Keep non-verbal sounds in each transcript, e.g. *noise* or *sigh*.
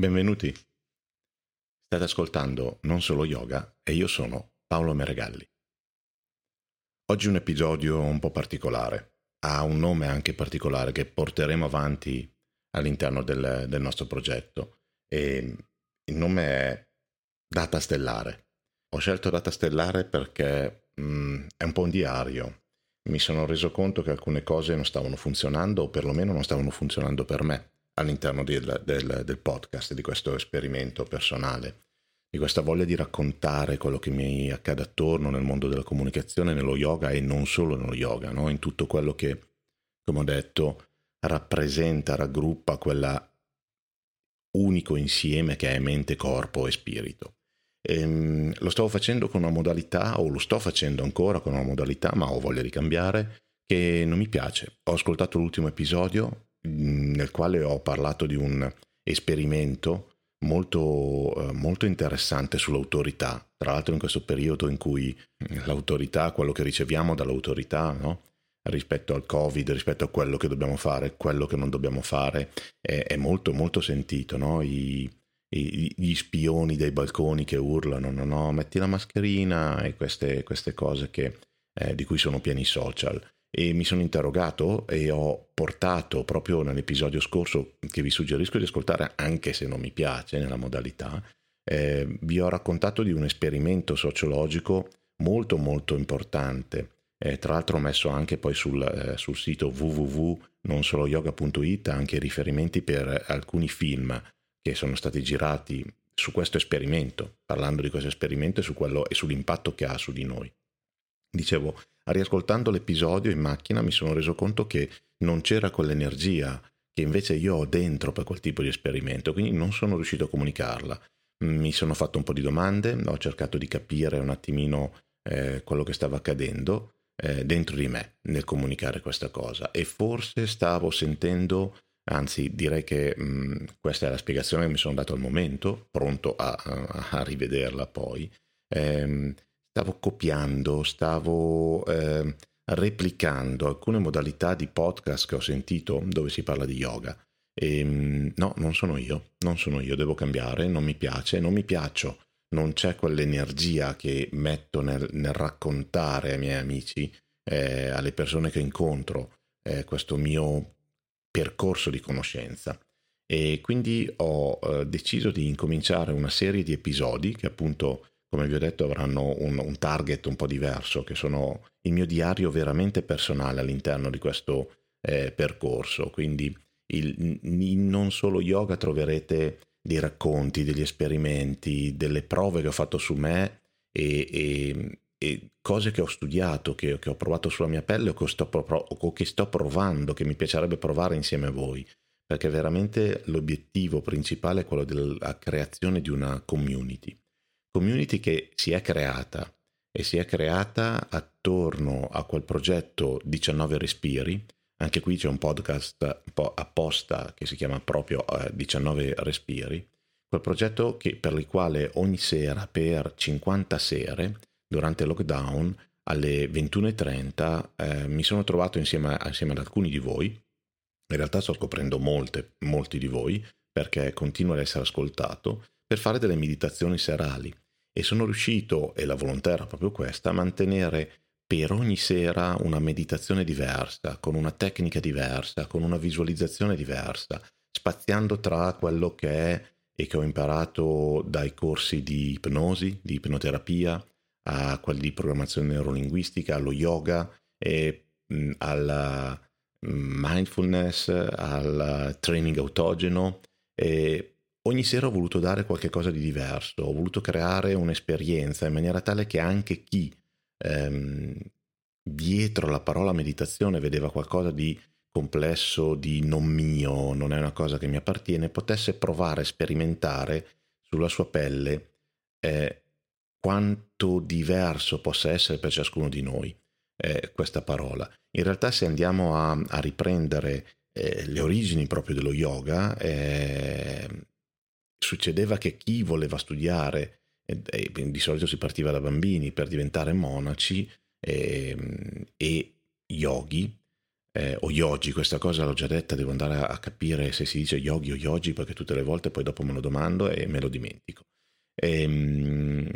benvenuti. State ascoltando Non Solo Yoga e io sono Paolo Meregalli. Oggi un episodio un po' particolare, ha un nome anche particolare che porteremo avanti all'interno del, del nostro progetto e il nome è Data Stellare. Ho scelto Data Stellare perché mh, mm, è un po' un diario. Mi sono reso conto che alcune cose non stavano funzionando o perlomeno non stavano funzionando per me all'interno del, del, del podcast, di questo esperimento personale, di questa voglia di raccontare quello che mi accade attorno nel mondo della comunicazione, nello yoga e non solo nello yoga, no? in tutto quello che, come ho detto, rappresenta, raggruppa quella unico insieme che è mente, corpo e spirito. E, ehm, lo stavo facendo con una modalità, o lo sto facendo ancora con una modalità, ma ho voglia di cambiare, che non mi piace. Ho ascoltato l'ultimo episodio nel quale ho parlato di un esperimento molto, eh, molto interessante sull'autorità. Tra l'altro in questo periodo in cui l'autorità, quello che riceviamo dall'autorità, no? rispetto al Covid, rispetto a quello che dobbiamo fare, quello che non dobbiamo fare, è, è molto molto sentito. No? I, i, gli spioni dai balconi che urlano, no, no, metti la mascherina e queste, queste cose che, eh, di cui sono pieni i social e mi sono interrogato e ho portato proprio nell'episodio scorso che vi suggerisco di ascoltare anche se non mi piace nella modalità, eh, vi ho raccontato di un esperimento sociologico molto molto importante. Eh, tra l'altro ho messo anche poi sul, eh, sul sito www.nonsoloyoga.it anche riferimenti per alcuni film che sono stati girati su questo esperimento, parlando di questo esperimento e, su quello, e sull'impatto che ha su di noi. Dicevo, riascoltando l'episodio in macchina mi sono reso conto che non c'era quell'energia che invece io ho dentro per quel tipo di esperimento, quindi non sono riuscito a comunicarla. Mi sono fatto un po' di domande, ho cercato di capire un attimino eh, quello che stava accadendo eh, dentro di me nel comunicare questa cosa e forse stavo sentendo, anzi direi che mh, questa è la spiegazione che mi sono dato al momento, pronto a, a, a rivederla poi. Eh, stavo copiando, stavo eh, replicando alcune modalità di podcast che ho sentito dove si parla di yoga. E, ehm, no, non sono io, non sono io, devo cambiare, non mi piace, non mi piaccio, non c'è quell'energia che metto nel, nel raccontare ai miei amici, eh, alle persone che incontro, eh, questo mio percorso di conoscenza. E quindi ho eh, deciso di incominciare una serie di episodi che appunto come vi ho detto, avranno un, un, target un po' diverso, che sono il mio diario veramente personale all'interno di questo eh, percorso. Quindi il, in non solo yoga troverete dei racconti, degli esperimenti, delle prove che ho fatto su me e, e, e cose che ho studiato, che, che, ho provato sulla mia pelle o che, sto, o che sto provando, che mi piacerebbe provare insieme a voi. Perché veramente l'obiettivo principale è quello della creazione di una community community che si è creata e si è creata attorno a quel progetto 19 respiri. Anche qui c'è un podcast un po' apposta che si chiama proprio eh, 19 respiri. Quel progetto che, per il quale ogni sera per 50 sere durante il lockdown alle 21.30 eh, mi sono trovato insieme, insieme ad alcuni di voi. In realtà sto scoprendo molte, molti di voi perché continuo ad essere ascoltato per fare delle meditazioni serali. E sono riuscito, e la volontà era proprio questa, a mantenere per ogni sera una meditazione diversa, con una tecnica diversa, con una visualizzazione diversa, spaziando tra quello che è e che ho imparato dai corsi di ipnosi, di ipnoterapia, a quelli di programmazione neurolinguistica, allo yoga e mh, alla mindfulness, al training autogeno e ogni sera ho voluto dare qualcosa di diverso, ho voluto creare un'esperienza in maniera tale che anche chi ehm, dietro la parola meditazione vedeva qualcosa di complesso, di non mio, non è una cosa che mi appartiene, potesse provare sperimentare sulla sua pelle eh, quanto diverso possa essere per ciascuno di noi eh, questa parola. In realtà se andiamo a, a riprendere eh, le origini proprio dello yoga, eh, succedeva che chi voleva studiare, e, e di solito si partiva da bambini per diventare monaci e, ehm, e yogi, eh, o yogi, questa cosa l'ho già detta, devo andare a, capire se si dice yogi o yogi perché tutte le volte poi dopo me lo domando e me lo dimentico. E, ehm,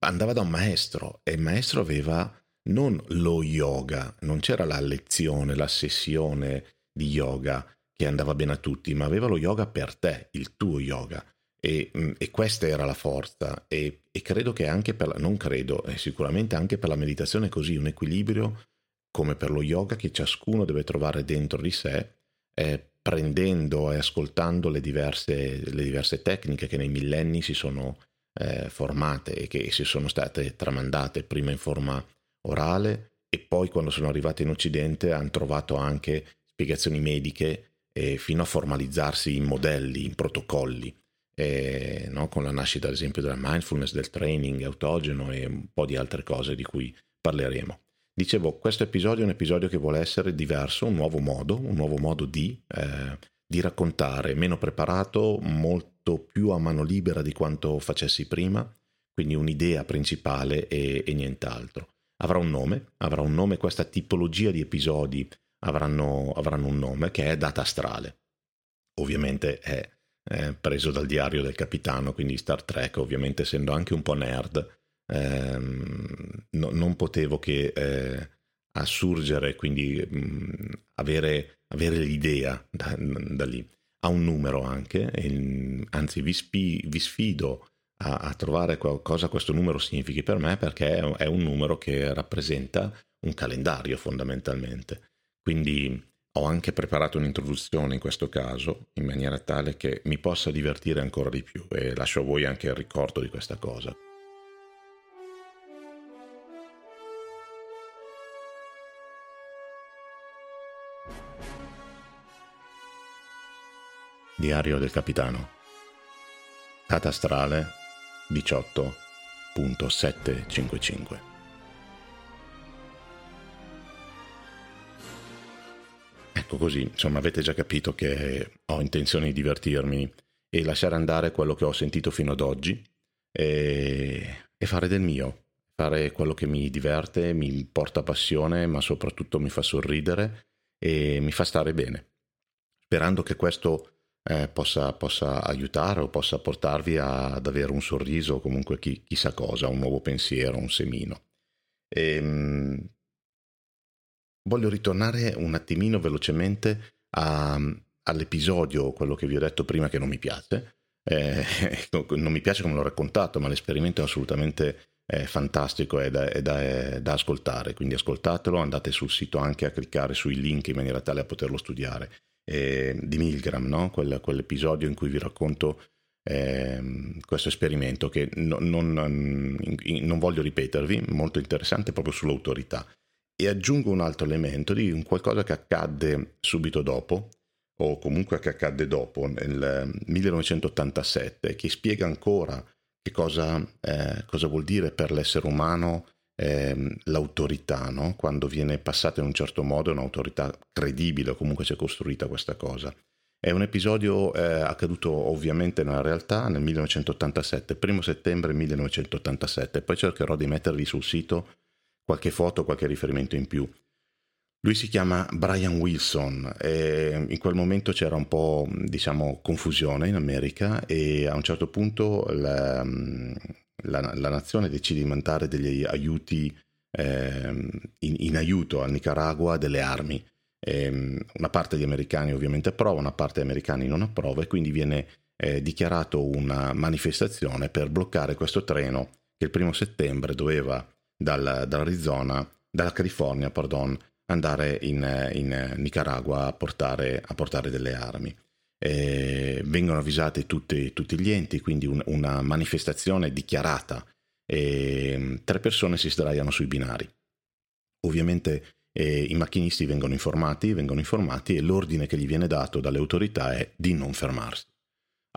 andava da un maestro e il maestro aveva non lo yoga, non c'era la lezione, la sessione di yoga che andava bene a tutti, ma aveva lo yoga per te, il tuo yoga. E, mm, e questa era la forza e, e, credo che anche per la, non credo, eh, sicuramente anche per la meditazione così, un equilibrio come per lo yoga che ciascuno deve trovare dentro di sé, eh, prendendo e ascoltando le diverse, le diverse, tecniche che nei millenni si sono eh, formate e che si sono state tramandate prima in forma orale e poi quando sono arrivate in Occidente hanno trovato anche spiegazioni mediche eh, fino a formalizzarsi in modelli, in protocolli, eh, no? con la nascita ad esempio della mindfulness, del training autogeno e un po' di altre cose di cui parleremo. Dicevo, questo episodio è un episodio che vuole essere diverso, un nuovo modo, un nuovo modo di, eh, di raccontare, meno preparato, molto più a mano libera di quanto facessi prima, quindi un'idea principale e, e nient'altro. Avrà un nome, avrà un nome, questa tipologia di episodi avranno, avranno un nome che è data astrale. Ovviamente è, è preso dal diario del capitano, quindi Star Trek, ovviamente essendo anche un po' nerd, ehm, no, non potevo che eh, assurgere, quindi mh, mm, avere, avere, l'idea da, da, lì. Ha un numero anche, e, anzi vi, spi, vi sfido a, a, trovare cosa questo numero significhi per me perché è un numero che rappresenta un calendario fondamentalmente. Quindi ho anche preparato un'introduzione in questo caso in maniera tale che mi possa divertire ancora di più e lascio a voi anche il ricordo di questa cosa. Diario del capitano. Data astrale 18.755. Ecco così, insomma, avete già capito che ho intenzione di divertirmi e lasciare andare quello che ho sentito fino ad oggi e, e fare del mio, fare quello che mi diverte, mi porta passione, ma soprattutto mi fa sorridere e mi fa stare bene. Sperando che questo eh, possa, possa, aiutare o possa portarvi a, ad avere un sorriso o comunque chi, chissà cosa, un nuovo pensiero, un semino. E, ehm, voglio ritornare un attimino velocemente a, all'episodio, quello che vi ho detto prima che non mi piace. Eh, *laughs* non mi piace come l'ho raccontato, ma l'esperimento è assolutamente eh, fantastico e da, è da, è da ascoltare, quindi ascoltatelo, andate sul sito anche a cliccare sui link in maniera tale a poterlo studiare eh, di Milgram, no? Quell, quell'episodio in cui vi racconto eh, questo esperimento che no, non, non, voglio ripetervi, molto interessante proprio sull'autorità. E aggiungo un altro elemento di qualcosa che accadde subito dopo, o comunque che accadde dopo, nel 1987, che spiega ancora che cosa, eh, cosa vuol dire per l'essere umano eh, l'autorità, no? quando viene passata in un certo modo è un'autorità credibile o comunque c'è costruita questa cosa. È un episodio eh, accaduto ovviamente nella realtà nel 1987, primo settembre 1987, poi cercherò di mettervi sul sito qualche foto, qualche riferimento in più. Lui si chiama Brian Wilson e in quel momento c'era un po' diciamo confusione in America e a un certo punto la, la, la nazione decide di mandare degli aiuti eh, in, in, aiuto al Nicaragua delle armi. Eh, una parte degli americani ovviamente approva, una parte degli americani non approva e quindi viene eh, dichiarato una manifestazione per bloccare questo treno che il primo settembre doveva dal, dall'Arizona, dalla California, pardon, andare in, in Nicaragua a portare, a portare delle armi eh, vengono avvisati tutti, tutti, gli enti, quindi un, una manifestazione dichiarata. E tre persone si sdraiano sui binari. Ovviamente eh, i macchinisti vengono informati, vengono informati e l'ordine che gli viene dato dalle autorità è di non fermarsi,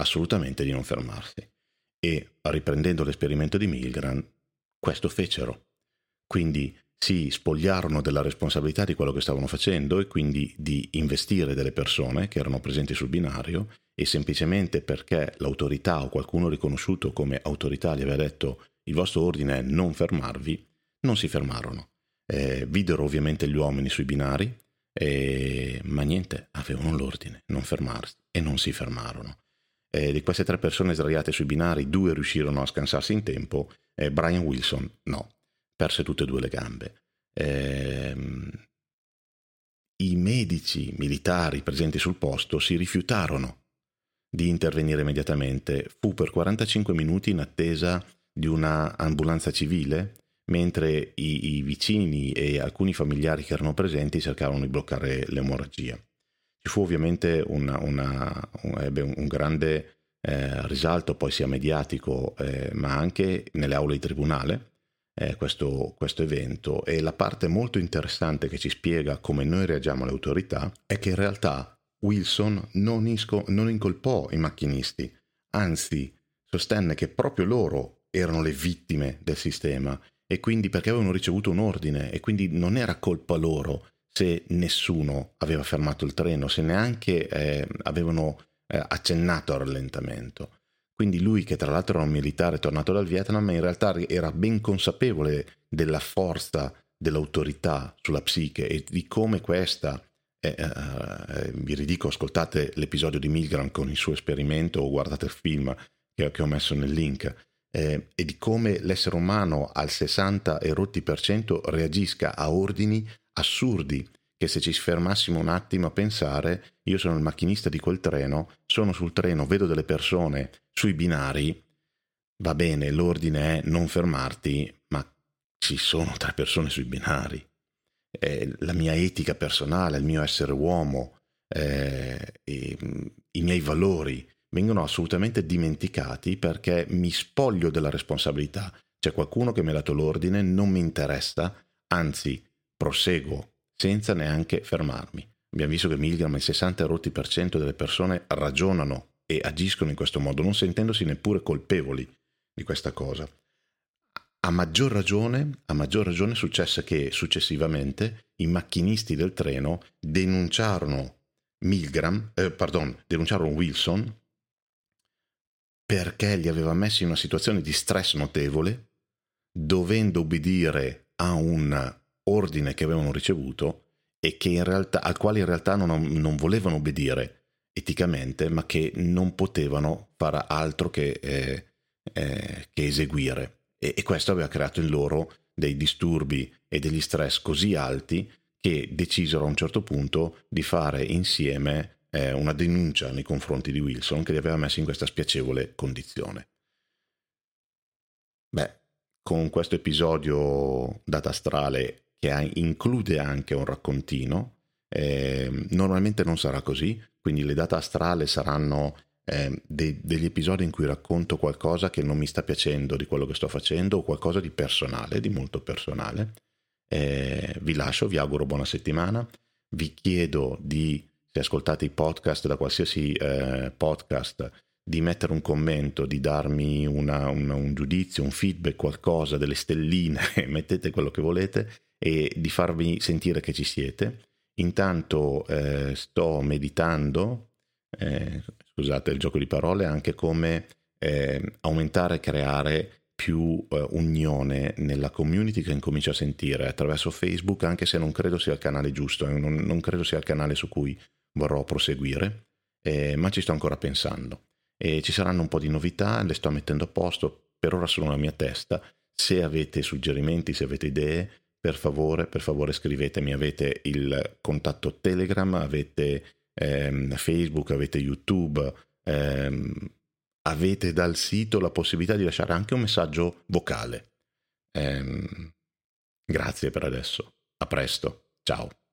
assolutamente di non fermarsi. E riprendendo l'esperimento di Milgram, questo fecero. Quindi si spogliarono della responsabilità di quello che stavano facendo e quindi di investire delle persone che erano presenti sul binario e semplicemente perché l'autorità o qualcuno riconosciuto come autorità gli aveva detto il vostro ordine è non fermarvi, non si fermarono. Eh, videro ovviamente gli uomini sui binari, E, ma niente, avevano l'ordine, non fermarsi e non si fermarono. E di queste tre persone sdraiate sui binari, due riuscirono a scansarsi in tempo, e Brian Wilson no, perse tutte e due le gambe. E, ehm, I medici militari presenti sul posto si rifiutarono di intervenire immediatamente. Fu per 45 minuti in attesa di una ambulanza civile mentre i, i, vicini e alcuni familiari che erano presenti cercavano di bloccare l'emorragia. Fu ovviamente una, una, un, ebbe un, un grande eh, risalto poi sia mediatico eh, ma anche nelle aule di tribunale eh, questo, questo, evento. E la parte molto interessante che ci spiega come noi reagiamo alle autorità è che in realtà Wilson non, isco, non incolpò i macchinisti, anzi sostenne che proprio loro erano le vittime del sistema e quindi perché avevano ricevuto un ordine e quindi non era colpa loro se nessuno aveva fermato il treno, se neanche eh, avevano eh, accennato al rallentamento. Quindi lui, che tra l'altro era un militare tornato dal Vietnam, in realtà era ben consapevole della forza dell'autorità sulla psiche e di come questa, eh, eh, eh vi ridico, ascoltate l'episodio di Milgram con il suo esperimento o guardate il film che, che ho messo nel link, eh, e di come l'essere umano al 60 e rotti per cento reagisca a ordini assurdi che se ci fermassimo un attimo a pensare, io sono il macchinista di quel treno, sono sul treno, vedo delle persone sui binari, va bene, l'ordine è non fermarti, ma ci sono tre persone sui binari. Eh, la mia etica personale, il mio essere uomo, eh, i, i miei valori, vengono assolutamente dimenticati perché mi spoglio della responsabilità. C'è qualcuno che mi ha dato l'ordine, non mi interessa, anzi proseguo senza neanche fermarmi. Abbiamo visto che Milgram il 60 rotti per cento delle persone ragionano e agiscono in questo modo, non sentendosi neppure colpevoli di questa cosa. A maggior ragione, a maggior ragione successe che successivamente i macchinisti del treno denunciarono Milgram, eh, pardon, denunciarono Wilson perché li aveva messi in una situazione di stress notevole, dovendo obbedire a un ordine che avevano ricevuto e realtà, al quale in realtà non, non, volevano obbedire eticamente, ma che non potevano fare altro che, eh, eh, che eseguire. E, e questo aveva creato in loro dei disturbi e degli stress così alti che decisero a un certo punto di fare insieme eh, una denuncia nei confronti di Wilson che li aveva messi in questa spiacevole condizione. Beh, con questo episodio data astrale che include anche un raccontino, eh, normalmente non sarà così, quindi le date astrale saranno eh, de- degli episodi in cui racconto qualcosa che non mi sta piacendo di quello che sto facendo o qualcosa di personale, di molto personale. Eh, vi lascio, vi auguro buona settimana, vi chiedo di se ascoltate i podcast da qualsiasi eh, podcast, di mettere un commento, di darmi una, una, un giudizio, un feedback, qualcosa, delle stelline, *laughs* mettete quello che volete e di farvi sentire che ci siete. Intanto eh, sto meditando, eh, scusate il gioco di parole, anche come eh, aumentare e creare più eh, unione nella community che incomincia a sentire attraverso Facebook, anche se non credo sia il canale giusto, eh, non, non credo sia il canale su cui vorrò proseguire, eh, ma ci sto ancora pensando. E ci saranno un po' di novità, le sto mettendo a posto, per ora sono nella mia testa. Se avete suggerimenti, se avete idee, per favore, per favore scrivetemi, avete il contatto Telegram, avete ehm, Facebook, avete YouTube, ehm, avete dal sito la possibilità di lasciare anche un messaggio vocale. Ehm, grazie per adesso, a presto, ciao.